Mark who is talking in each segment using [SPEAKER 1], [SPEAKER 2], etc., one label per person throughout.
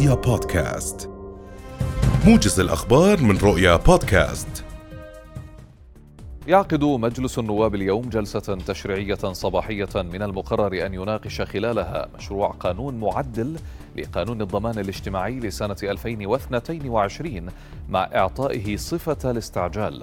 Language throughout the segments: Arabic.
[SPEAKER 1] رؤيا بودكاست. موجز الأخبار من رؤيا بودكاست.
[SPEAKER 2] يعقد مجلس النواب اليوم جلسة تشريعية صباحية من المقرر أن يناقش خلالها مشروع قانون معدل لقانون الضمان الاجتماعي لسنة 2022 مع إعطائه صفة الاستعجال.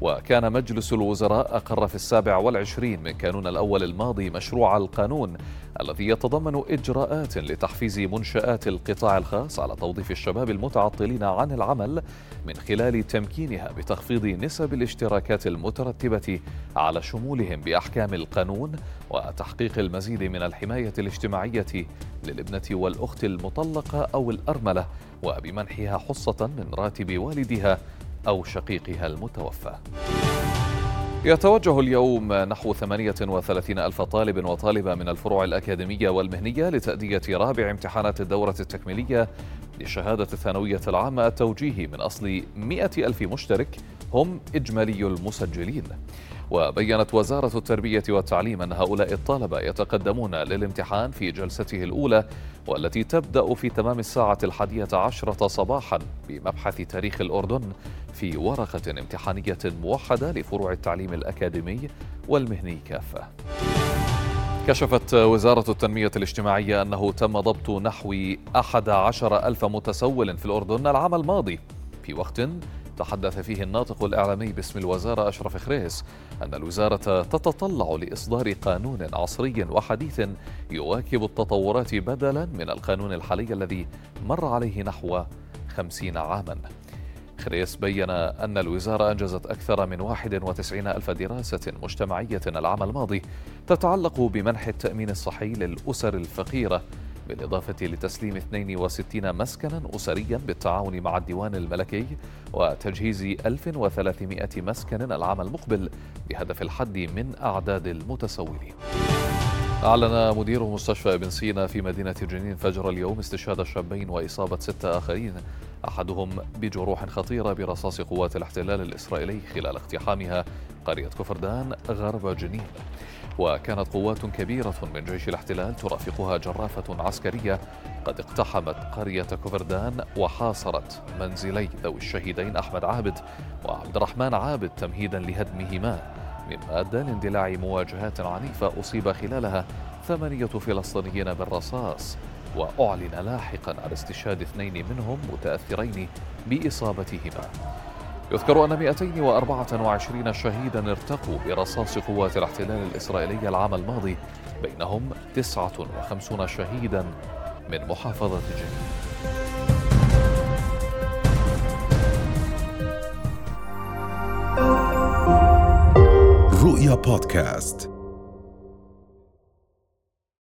[SPEAKER 2] وكان مجلس الوزراء أقر في السابع والعشرين من كانون الأول الماضي مشروع القانون الذي يتضمن إجراءات لتحفيز منشآت القطاع الخاص على توظيف الشباب المتعطلين عن العمل من خلال تمكينها بتخفيض نسب الاشتراكات المترتبة على شمولهم بأحكام القانون وتحقيق المزيد من الحماية الاجتماعية للابنة والأخت المطلقة أو الأرملة وبمنحها حصة من راتب والدها أو شقيقها المتوفى. يتوجه اليوم نحو 38 ألف طالب وطالبة من الفروع الأكاديمية والمهنية لتأدية رابع امتحانات الدورة التكميلية لشهادة الثانوية العامة. التوجيهي من أصل 100 ألف مشترك هم إجمالي المسجلين. وبينت وزارة التربية والتعليم أن هؤلاء الطلبة يتقدمون للامتحان في جلسته الأولى والتي تبدأ في تمام الساعة الحادية عشرة صباحا بمبحث تاريخ الأردن في ورقة امتحانية موحدة لفروع التعليم الأكاديمي والمهني كافة. كشفت وزارة التنمية الاجتماعية أنه تم ضبط نحو 11 ألف متسول في الأردن العام الماضي في وقت تحدث فيه الناطق الإعلامي باسم الوزارة أشرف خريس أن الوزارة تتطلع لإصدار قانون عصري وحديث يواكب التطورات بدلا من القانون الحالي الذي مر عليه نحو خمسين عاما. خريس بين أن الوزارة أنجزت أكثر من 91 ألف دراسة مجتمعية العام الماضي تتعلق بمنح التأمين الصحي للأسر الفقيرة بالإضافة لتسليم 62 مسكنا أسريا بالتعاون مع الديوان الملكي وتجهيز 1300 مسكن العام المقبل بهدف الحد من أعداد المتسولين. أعلن مدير مستشفى ابن سينا في مدينة جنين فجر اليوم استشهاد شابين وإصابة ستة آخرين أحدهم بجروح خطيرة برصاص قوات الاحتلال الإسرائيلي خلال اقتحامها قرية كفردان غرب جنين. وكانت قوات كبيرة من جيش الاحتلال ترافقها جرافة عسكرية قد اقتحمت قرية كفردان وحاصرت منزلي ذوي الشهيدين أحمد عابد وعبد الرحمن عابد تمهيدا لهدمهما. مما أدى لاندلاع مواجهات عنيفة أصيب خلالها ثمانية فلسطينيين بالرصاص وأعلن لاحقا على استشهاد اثنين منهم متأثرين بإصابتهما. يذكر أن 224 شهيدا ارتقوا برصاص قوات الاحتلال الإسرائيلي العام الماضي بينهم 59 شهيدا من محافظة جنين
[SPEAKER 1] رؤيا بودكاست.